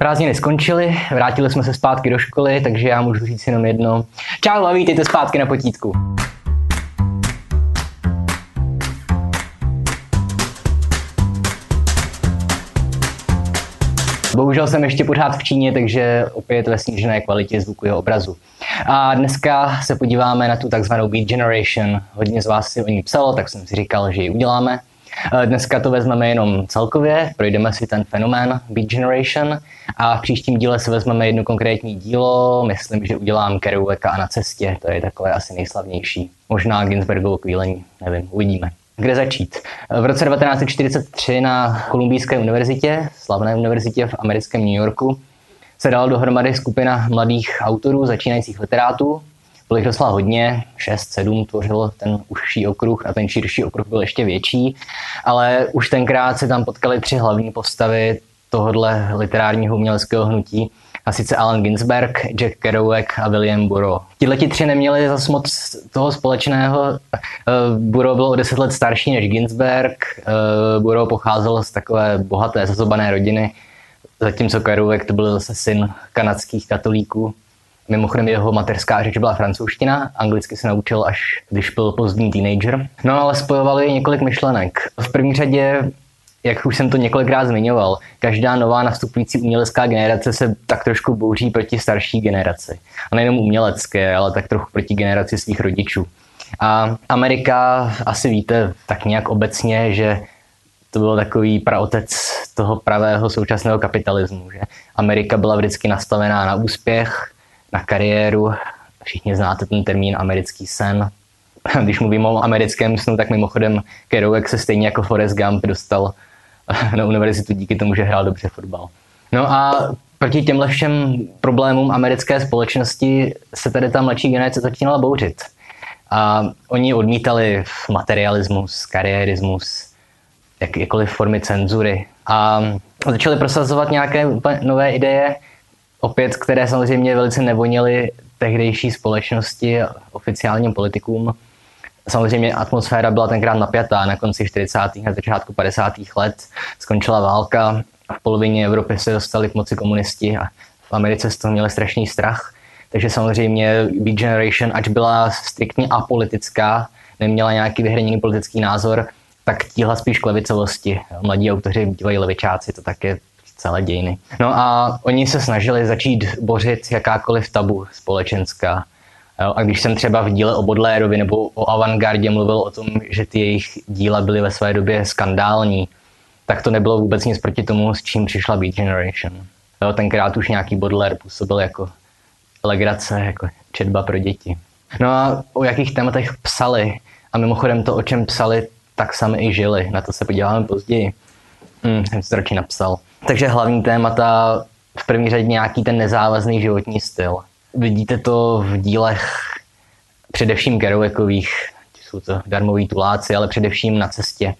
Prázdniny skončily, vrátili jsme se zpátky do školy, takže já můžu říct jenom jedno. Čau a vítejte zpátky na potítku. Bohužel jsem ještě pořád v Číně, takže opět ve snížené kvalitě zvuku jeho obrazu. A dneska se podíváme na tu takzvanou Beat Generation. Hodně z vás si o ní psalo, tak jsem si říkal, že ji uděláme. Eh, dneska to vezmeme jenom celkově, projdeme si ten fenomén Beat Generation a v příštím díle si vezmeme jedno konkrétní dílo, myslím, že udělám Kerouaka a na cestě, to je takové asi nejslavnější. Možná Ginsbergovo kvílení, nevím, uvidíme. Kde začít? V roce 1943 na Kolumbijské univerzitě, slavné univerzitě v americkém New Yorku, se dala dohromady skupina mladých autorů, začínajících literátů, bylo jich docela hodně, 6-7 tvořilo ten užší okruh a ten širší okruh byl ještě větší, ale už tenkrát se tam potkali tři hlavní postavy tohohle literárního uměleckého hnutí, a sice Alan Ginsberg, Jack Kerouac a William Burroughs. Tihleti tři neměli zas moc toho společného. Eh, Burroughs byl o deset let starší než Ginsberg, eh, Burroughs pocházel z takové bohaté, zazobané rodiny, zatímco Kerouac to byl zase syn kanadských katolíků. Mimochodem jeho mateřská řeč byla francouzština, anglicky se naučil až když byl pozdní teenager. No ale spojovali několik myšlenek. V první řadě jak už jsem to několikrát zmiňoval, každá nová nastupující umělecká generace se tak trošku bouří proti starší generaci. A nejenom umělecké, ale tak trochu proti generaci svých rodičů. A Amerika, asi víte tak nějak obecně, že to byl takový praotec toho pravého současného kapitalismu. Že? Amerika byla vždycky nastavená na úspěch, na kariéru. Všichni znáte ten termín americký sen. Když mluvím o americkém snu, tak mimochodem Kerouac se stejně jako Forrest Gump dostal na univerzitu díky tomu, že hrál dobře fotbal. No a proti těmhle všem problémům americké společnosti se tady ta mladší generace začínala bouřit. A oni odmítali materialismus, kariérismus, jak, jakkoliv formy cenzury. A začali prosazovat nějaké nové ideje, opět, které samozřejmě velice nevonily tehdejší společnosti, oficiálním politikům. Samozřejmě atmosféra byla tenkrát napjatá na konci 40. a začátku 50. let. Skončila válka, v polovině Evropy se dostali k moci komunisti a v Americe z toho měli strašný strach. Takže samozřejmě Beat Generation, ač byla striktně apolitická, neměla nějaký vyhraněný politický názor, tak tíhla spíš k levicovosti. Mladí autoři bývají levičáci, to tak je celé dějiny. No a oni se snažili začít bořit jakákoliv tabu společenská. A když jsem třeba v díle o Bodlérovi nebo o avantgardě mluvil o tom, že ty jejich díla byly ve své době skandální, tak to nebylo vůbec nic proti tomu, s čím přišla Beat Generation. Jo, tenkrát už nějaký Baudelaire působil jako legrace, jako četba pro děti. No a o jakých tématech psali, a mimochodem to, o čem psali, tak sami i žili. Na to se podíváme později. Hmm, jsem si to napsal. Takže hlavní témata v první řadě nějaký ten nezávazný životní styl. Vidíte to v dílech především Kerouakových, jsou to darmoví tuláci, ale především na cestě.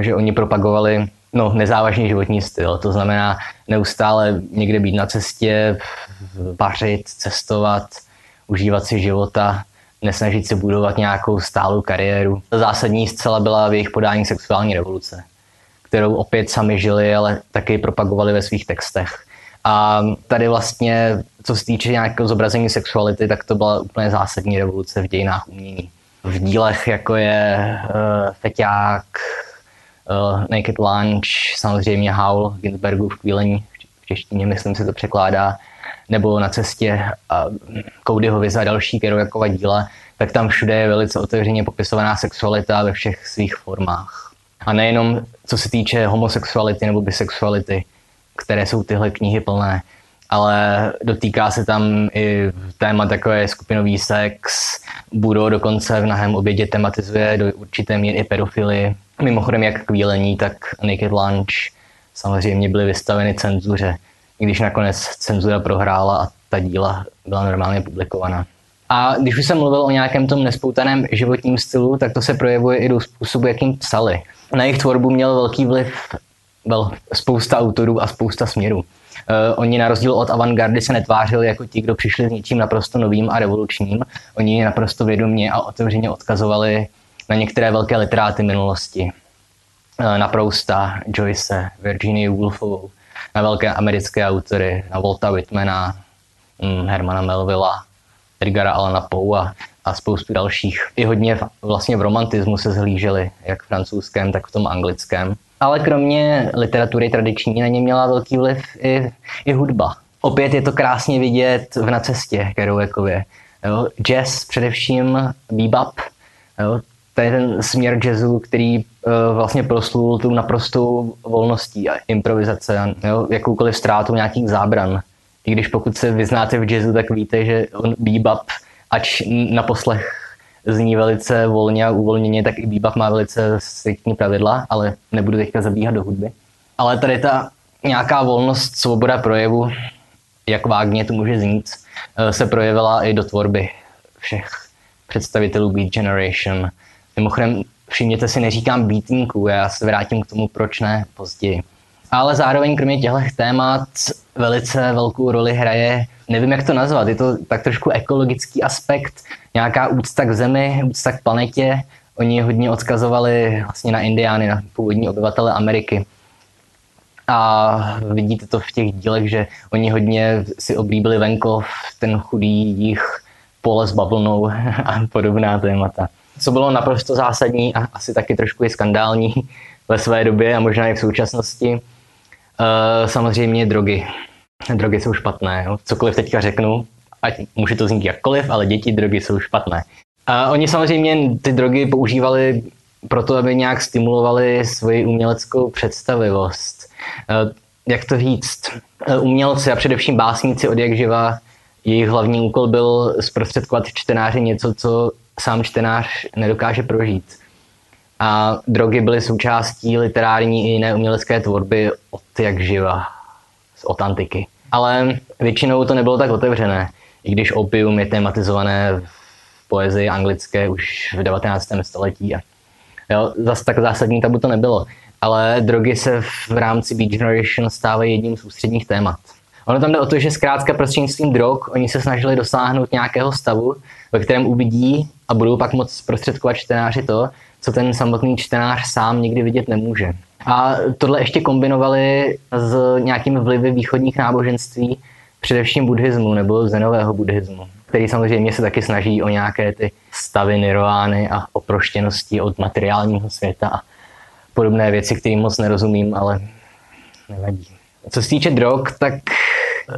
že oni propagovali no, nezávažný životní styl, to znamená neustále někde být na cestě, vařit, cestovat, užívat si života, nesnažit se budovat nějakou stálou kariéru. Zásadní zcela byla v jejich podání sexuální revoluce kterou opět sami žili, ale taky propagovali ve svých textech. A tady vlastně, co se týče nějakého zobrazení sexuality, tak to byla úplně zásadní revoluce v dějinách umění. V dílech, jako je uh, Feťák, uh, Naked Lunch, samozřejmě Howl, Ginsbergův kvílení, v češtině myslím si to překládá, nebo na cestě uh, Viza a další Kerouakova díla, tak tam všude je velice otevřeně popisovaná sexualita ve všech svých formách. A nejenom co se týče homosexuality nebo bisexuality, které jsou tyhle knihy plné, ale dotýká se tam i téma takové skupinový sex. Budo dokonce v nahém obědě tematizuje do určité míry i pedofily. Mimochodem jak kvílení, tak Naked Lunch samozřejmě byly vystaveny cenzuře, i když nakonec cenzura prohrála a ta díla byla normálně publikovaná. A když už jsem mluvil o nějakém tom nespoutaném životním stylu, tak to se projevuje i do způsobu, jakým psali. Na jejich tvorbu měl velký vliv byl spousta autorů a spousta směrů. Uh, oni na rozdíl od avantgardy se netvářili jako ti, kdo přišli s něčím naprosto novým a revolučním. Oni naprosto vědomě a otevřeně odkazovali na některé velké literáty minulosti. Uh, na Prousta, Joyce, Virginia Woolfovou. na velké americké autory, na Volta Whitmana, hm, Hermana Melvilla, Edgara Allana Poe a, a spoustu dalších. I hodně v, vlastně v romantismu se zhlíželi, jak v francouzském, tak v tom anglickém. Ale kromě literatury tradiční na ně měla velký vliv i, i hudba. Opět je to krásně vidět v Na cestě Kerouakově. Jo, jazz, především bebop, jo, to je ten směr jazzu, který uh, vlastně proslul tu naprostou volností a improvizace, jo, jakoukoliv ztrátu nějakých zábran. I když pokud se vyznáte v jazzu, tak víte, že on bebop, ač na poslech zní velice volně a uvolněně, tak i bebop má velice striktní pravidla, ale nebudu teďka zabíhat do hudby. Ale tady ta nějaká volnost, svoboda projevu, jak vágně to může znít, eh, se projevila i do tvorby všech představitelů Beat Generation. Mimochodem, všimněte si, neříkám beatníků, já se vrátím k tomu, proč ne později. Ale zároveň kromě těchto témat velice velkou roli hraje, nevím jak to nazvat, je to tak trošku ekologický aspekt, nějaká úcta k zemi, úcta k planetě. Oni hodně odkazovali vlastně na indiány, na původní obyvatele Ameriky. A vidíte to v těch dílech, že oni hodně si oblíbili venkov, ten chudý jich, pole s bavlnou a podobná témata. Co bylo naprosto zásadní a asi taky trošku i skandální ve své době a možná i v současnosti, uh, samozřejmě drogy. Drogy jsou špatné. Jo. Cokoliv teďka řeknu, ať může to znít jakkoliv, ale děti drogy jsou špatné. A oni samozřejmě ty drogy používali proto, aby nějak stimulovali svoji uměleckou představivost. Eh, jak to říct, eh, umělci a především básníci od jak živa, jejich hlavní úkol byl zprostředkovat čtenáři něco, co sám čtenář nedokáže prožít. A drogy byly součástí literární i jiné umělecké tvorby od jak živa, od antiky. Ale většinou to nebylo tak otevřené, i když opium je tematizované v poezii anglické už v 19. století. A jo, zase tak zásadní tabu to nebylo ale drogy se v rámci Beat Generation stávají jedním z ústředních témat. Ono tam jde o to, že zkrátka prostřednictvím drog oni se snažili dosáhnout nějakého stavu, ve kterém uvidí a budou pak moc prostředkovat čtenáři to, co ten samotný čtenář sám nikdy vidět nemůže. A tohle ještě kombinovali s nějakými vlivy východních náboženství, především buddhismu nebo zenového buddhismu, který samozřejmě se taky snaží o nějaké ty stavy nirvány a oproštěnosti od materiálního světa podobné věci, kterým moc nerozumím, ale nevadí. Co se týče drog, tak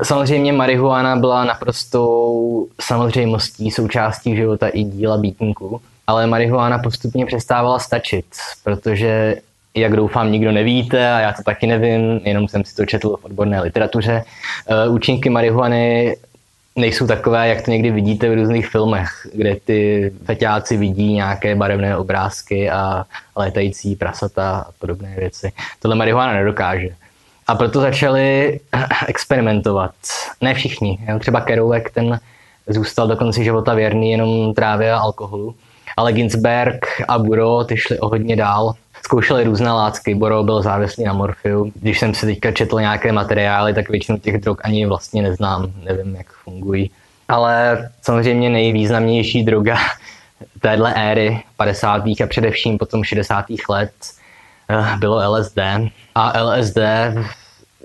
samozřejmě marihuana byla naprostou samozřejmostí součástí života i díla býtníků, ale marihuana postupně přestávala stačit, protože jak doufám, nikdo nevíte a já to taky nevím, jenom jsem si to četl v odborné literatuře. Eh, účinky marihuany nejsou takové, jak to někdy vidíte v různých filmech, kde ty feťáci vidí nějaké barevné obrázky a létající prasata a podobné věci. Tohle marihuana nedokáže. A proto začali experimentovat. Ne všichni. Třeba Kerouek, ten zůstal do konce života věrný jenom trávě a alkoholu. Ale Ginsberg a Buro ty šli o hodně dál zkoušeli různé látky. Boro byl závislý na morfiu. Když jsem si teďka četl nějaké materiály, tak většinu těch drog ani vlastně neznám, nevím, jak fungují. Ale samozřejmě nejvýznamnější droga téhle éry 50. a především potom 60. let eh, bylo LSD. A LSD,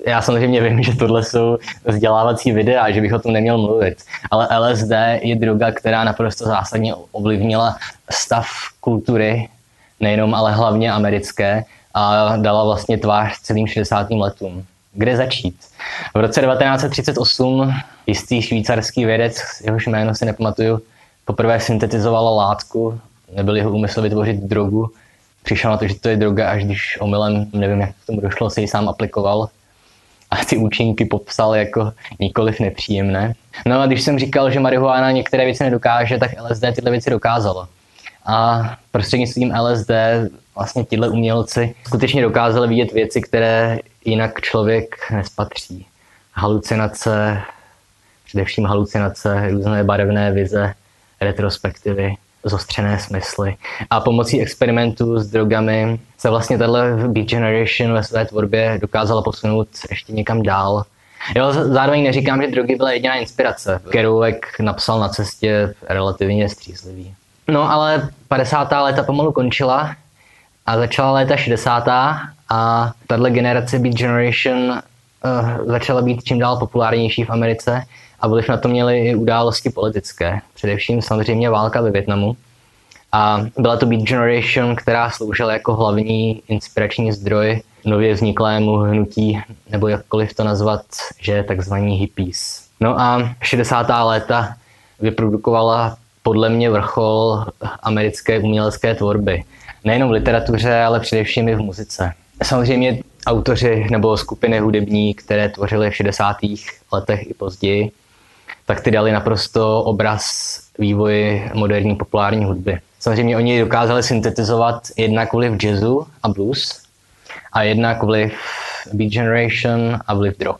já samozřejmě vím, že tohle jsou vzdělávací videa, že bych o tom neměl mluvit, ale LSD je droga, která naprosto zásadně ovlivnila stav kultury nejenom ale hlavně americké, a dala vlastně tvář celým 60. letům. Kde začít? V roce 1938 jistý švýcarský vědec, jehož jméno si nepamatuju, poprvé syntetizovala látku, nebyl jeho úmysl vytvořit drogu. Přišel na to, že to je droga, až když omylem, nevím, jak k tomu došlo, se ji sám aplikoval a ty účinky popsal jako nikoliv nepříjemné. No a když jsem říkal, že marihuana některé věci nedokáže, tak LSD tyhle věci dokázalo. A prostřednictvím LSD vlastně tyhle umělci skutečně dokázali vidět věci, které jinak člověk nespatří. Halucinace, především halucinace, různé barevné vize, retrospektivy, zostřené smysly. A pomocí experimentů s drogami se vlastně tahle Beat Generation ve své tvorbě dokázala posunout ještě někam dál. Jo, zároveň neříkám, že drogy byla jediná inspirace. Kerouac napsal na cestě relativně střízlivý. No ale 50. léta pomalu končila a začala léta 60. a tahle generace Beat Generation uh, začala být čím dál populárnější v Americe a vliv na to měly i události politické. Především samozřejmě válka ve Větnamu. A byla to Beat Generation, která sloužila jako hlavní inspirační zdroj nově vzniklému hnutí, nebo jakkoliv to nazvat, že je takzvaný hippies. No a 60. léta vyprodukovala podle mě vrchol americké umělecké tvorby. Nejenom v literatuře, ale především i v muzice. Samozřejmě autoři nebo skupiny hudební, které tvořily v 60. letech i později, tak ty dali naprosto obraz vývoji moderní populární hudby. Samozřejmě oni dokázali syntetizovat jednak vliv jazzu a blues a jednak vliv Beat Generation a vliv drog.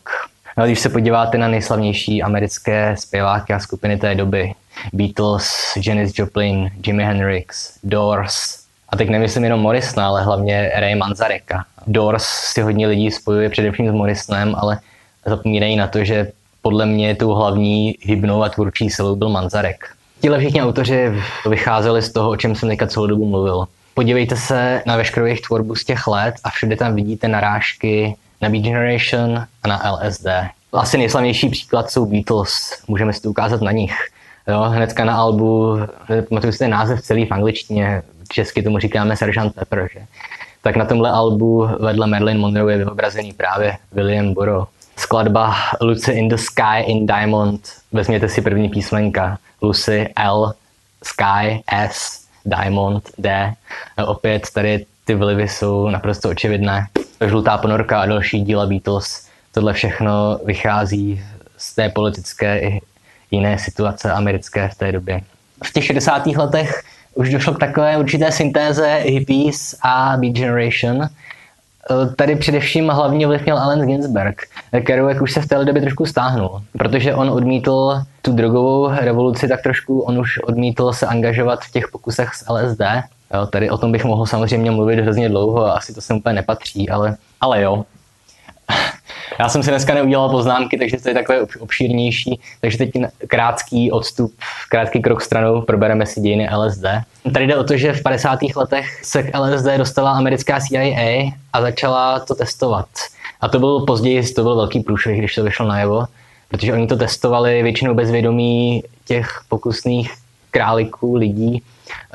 No, když se podíváte na nejslavnější americké zpěváky a skupiny té doby, Beatles, Janis Joplin, Jimi Hendrix, Doors, a teď nemyslím jenom Morrisona, ale hlavně Ray Manzareka. Doors si hodně lidí spojuje především s Morrisonem, ale zapomínají na to, že podle mě tou hlavní hybnou a tvůrčí silou byl Manzarek. Tihle všichni autoři vycházeli z toho, o čem jsem teďka celou dobu mluvil. Podívejte se na veškerou jejich tvorbu z těch let a všude tam vidíte narážky na Beat Generation a na LSD. Asi nejslavnější příklad jsou Beatles, můžeme si to ukázat na nich. Jo, hnedka na albu, pamatuju si ten název celý v angličtině, česky tomu říkáme Sergeant Pepper, že? Tak na tomhle albu vedle Marilyn Monroe je vyobrazený právě William Burroughs. Skladba Lucy in the Sky in Diamond, vezměte si první písmenka, Lucy L, Sky S, Diamond D. Opět tady ty vlivy jsou naprosto očividné. Žlutá ponorka a další díla Beatles, tohle všechno vychází z té politické i jiné situace americké v té době. V těch 60. letech už došlo k takové určité syntéze hippies a Beat Generation. E, tady především hlavně vliv měl Allen Ginsberg. Kerouac už se v té době trošku stáhnul, protože on odmítl tu drogovou revoluci, tak trošku on už odmítl se angažovat v těch pokusech s LSD. Jo, tady o tom bych mohl samozřejmě mluvit hrozně dlouho a asi to sem úplně nepatří, ale, ale jo. Já jsem si dneska neudělal poznámky, takže to je takové obšírnější. Takže teď krátký odstup, krátký krok stranou, probereme si dějiny LSD. Tady jde o to, že v 50. letech se k LSD dostala americká CIA a začala to testovat. A to byl později, to byl velký průšvih, když to vyšlo najevo, protože oni to testovali většinou bez vědomí těch pokusných králiků, lidí,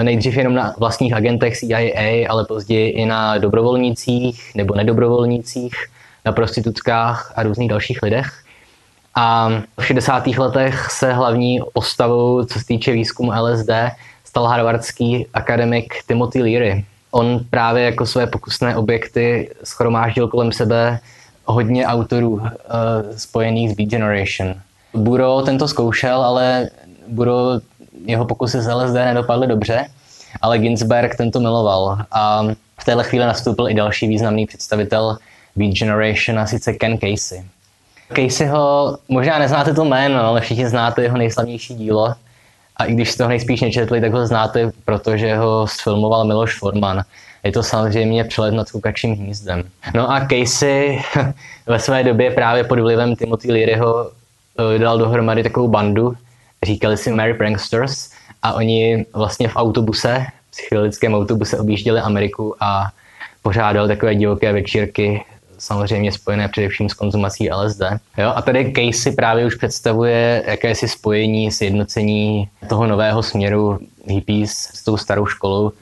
nejdřív jenom na vlastních agentech CIA, ale později i na dobrovolnících nebo nedobrovolnících na prostitutkách a různých dalších lidech. A v 60. letech se hlavní postavou, co se týče výzkumu LSD, stal harvardský akademik Timothy Leary. On právě jako své pokusné objekty schromáždil kolem sebe hodně autorů uh, spojených s Beat Generation. Buro tento zkoušel, ale Buro jeho pokusy z LSD nedopadly dobře, ale Ginsberg tento miloval. A v téhle chvíli nastoupil i další významný představitel Beat Generation a sice Ken Casey. Caseyho, možná neznáte to jméno, ale všichni znáte jeho nejslavnější dílo. A i když jste ho nejspíš nečetli, tak ho znáte, protože ho sfilmoval Miloš Forman. Je to samozřejmě přelet nad kukačím hnízdem. No a Casey ve své době právě pod vlivem Timothy Learyho eh, dal dohromady takovou bandu, říkali si Mary Pranksters a oni vlastně v autobuse, psychedelickém autobuse objížděli Ameriku a pořádal takové divoké večírky samozřejmě spojené především s konzumací LSD. Jo? A tady Casey právě už představuje jakési spojení, sjednocení toho nového směru hippies s tou starou školou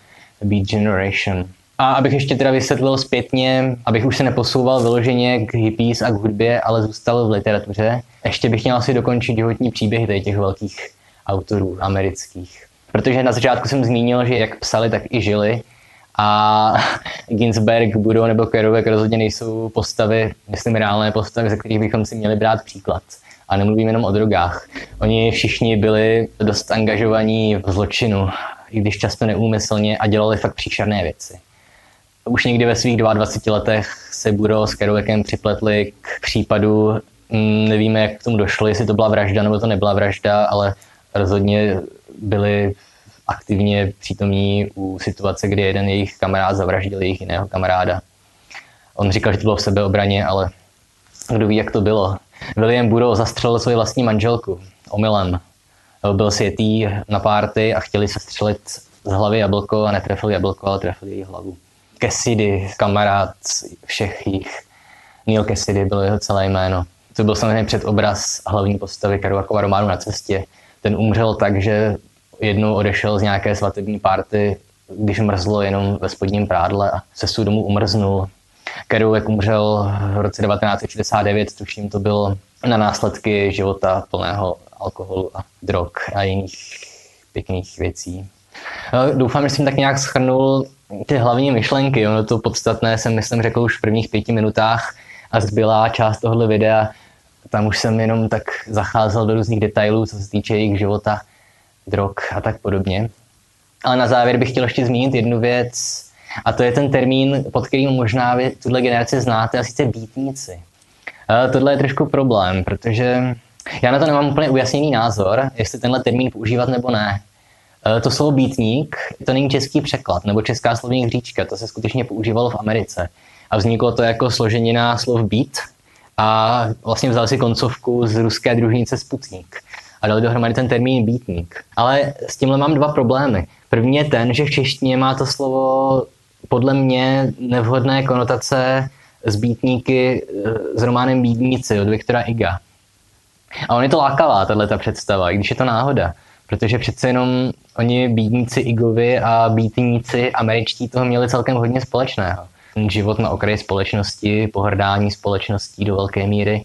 Beat Generation. A abych ještě teda vysvětlil zpětně, abych už se neposouval vyloženě k hippies a k hudbě, ale zůstal v literatuře, ještě bych měl asi dokončit životní příběhy těch velkých autorů amerických. Protože na začátku jsem zmínil, že jak psali, tak i žili a Ginsberg, Budo nebo Kerouac rozhodně nejsou postavy, myslím reálné postavy, ze kterých bychom si měli brát příklad. A nemluvím jenom o drogách. Oni všichni byli dost angažovaní v zločinu, i když často neúmyslně a dělali fakt příšerné věci. Už někdy ve svých 22 letech se Budo s Kerouacem připletli k případu, mm, nevíme, jak k tomu došlo, jestli to byla vražda nebo to nebyla vražda, ale rozhodně byli aktivně přítomní u situace, kdy jeden jejich kamarád zavraždil jejich jiného kamaráda. On říkal, že to bylo v sebeobraně, ale kdo ví, jak to bylo. William Burrow zastřelil svoji vlastní manželku omylem. Byl světý na párty a chtěli se střelit z hlavy jablko a netrefil jablko, ale trefil její hlavu. Cassidy, kamarád všech jich, Neil Cassidy bylo jeho celé jméno. To byl samozřejmě předobraz hlavní postavy Kerouakova románu Na cestě. Ten umřel tak, že jednou odešel z nějaké svatební párty, když mrzlo jenom ve spodním prádle a se domů umrznul. Kerouak umřel v roce 1969, tuším to bylo na následky života plného alkoholu a drog a jiných pěkných věcí. Doufám, že jsem tak nějak schrnul ty hlavní myšlenky. Ono to podstatné jsem, myslím, řekl už v prvních pěti minutách a zbylá část tohle videa, tam už jsem jenom tak zacházel do různých detailů, co se týče jejich života, drog a tak podobně. Ale na závěr bych chtěl ještě zmínit jednu věc, a to je ten termín, pod kterým možná vy tuhle generaci znáte, a sice býtníci. Tohle je trošku problém, protože já na to nemám úplně ujasněný názor, jestli tenhle termín používat nebo ne. E, to slovo býtník, to není český překlad, nebo česká slovní hříčka, to se skutečně používalo v Americe. A vzniklo to jako složenina slov být a vlastně vzal si koncovku z ruské družnice Sputnik a dali dohromady ten termín býtník. Ale s tímhle mám dva problémy. První je ten, že v češtině má to slovo podle mě nevhodné konotace s býtníky s románem Bídníci od Viktora Iga. A on je to lákavá, tahle ta představa, i když je to náhoda. Protože přece jenom oni bídníci Igovi a býtníci američtí toho měli celkem hodně společného. Život na okraji společnosti, pohrdání společností do velké míry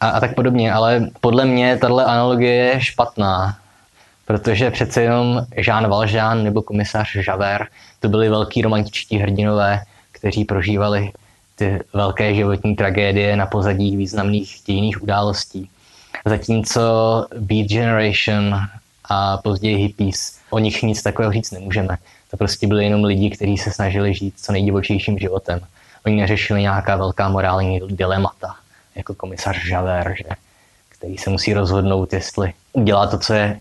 a, a tak podobně. Ale podle mě tahle analogie je špatná, protože přece jenom Jean Valjean nebo komisař Javert to byli velký romantičtí hrdinové, kteří prožívali ty velké životní tragédie na pozadí významných dějných událostí. Zatímco Beat Generation a později hippies, o nich nic takového říct nemůžeme. To prostě byli jenom lidi, kteří se snažili žít co nejdivočejším životem. Oni neřešili nějaká velká morální dilemata, jako komisař Javert, že, který se musí rozhodnout, jestli udělá to, co je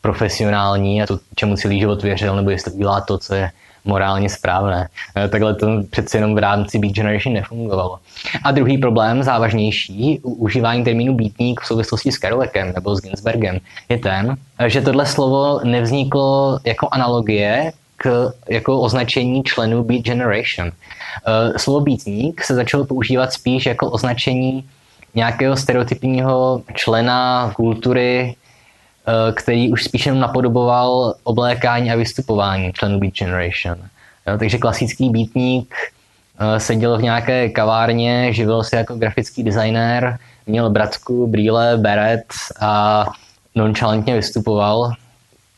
profesionální a to, čemu celý život věřil, nebo jestli udělá to, co je morálně správné. Eh, takhle to přece jenom v rámci Beat Generation nefungovalo. A druhý problém, závažnější, užívání termínu beatník v souvislosti s Kerouacem nebo s Ginsbergem, je ten, že tohle slovo nevzniklo jako analogie k, jako označení členů Beat Generation. Eh, slovo beatník se začalo používat spíš jako označení nějakého stereotypního člena kultury Eh, který už spíše napodoboval oblékání a vystupování členů Beat Generation. Jo, takže klasický beatník uh, seděl v nějaké kavárně, živil se jako grafický designér, měl bratku, brýle, beret a nonchalantně vystupoval.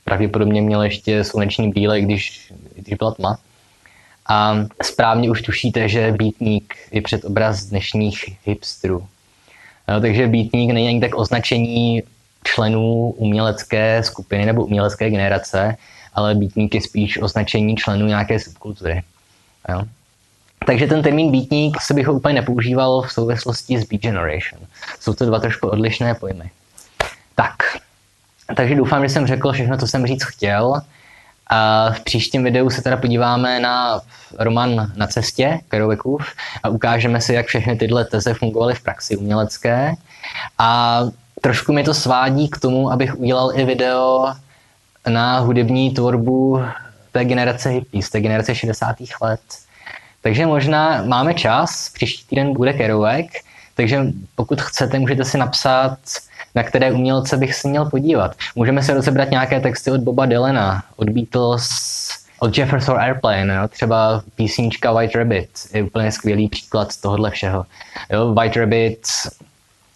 Pravděpodobně měl ještě sluneční brýle, když, když byla tma. A správně už tušíte, že beatník je předobraz dnešních hipsterů. Takže beatník není ani tak označení členů umělecké skupiny nebo umělecké generace, ale býtník je spíš označení členů nějaké subkultury. Jo? Takže ten termín býtník se bych ho úplně nepoužíval v souvislosti s Beat Generation. Jsou to dva trošku odlišné pojmy. Tak, takže doufám, že jsem řekl všechno, co jsem říct chtěl. A v příštím videu se teda podíváme na román Na cestě Kerouacův a ukážeme si, jak všechny tyhle teze fungovaly v praxi umělecké. A trošku mi to svádí k tomu, abych udělal i video na hudební tvorbu té generace hippies, té generace 60. let. Takže možná máme čas, příští týden bude Kerouac, takže pokud chcete, můžete si napsat, na které umělce bych si měl podívat. Můžeme si rozebrat nějaké texty od Boba Dylana, od Beatles, od Jefferson Airplane, jo? třeba písnička White Rabbit je úplně skvělý příklad tohohle všeho. Jo? White Rabbit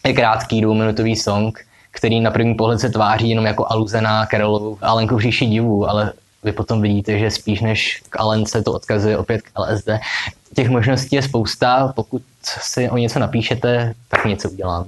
je krátký dvouminutový song, který na první pohled se tváří jenom jako aluze na Carolovu Alenku v říši divů, ale vy potom vidíte, že spíš než k Alence to odkazuje opět k LSD. Těch možností je spousta, pokud si o něco napíšete, tak něco udělám.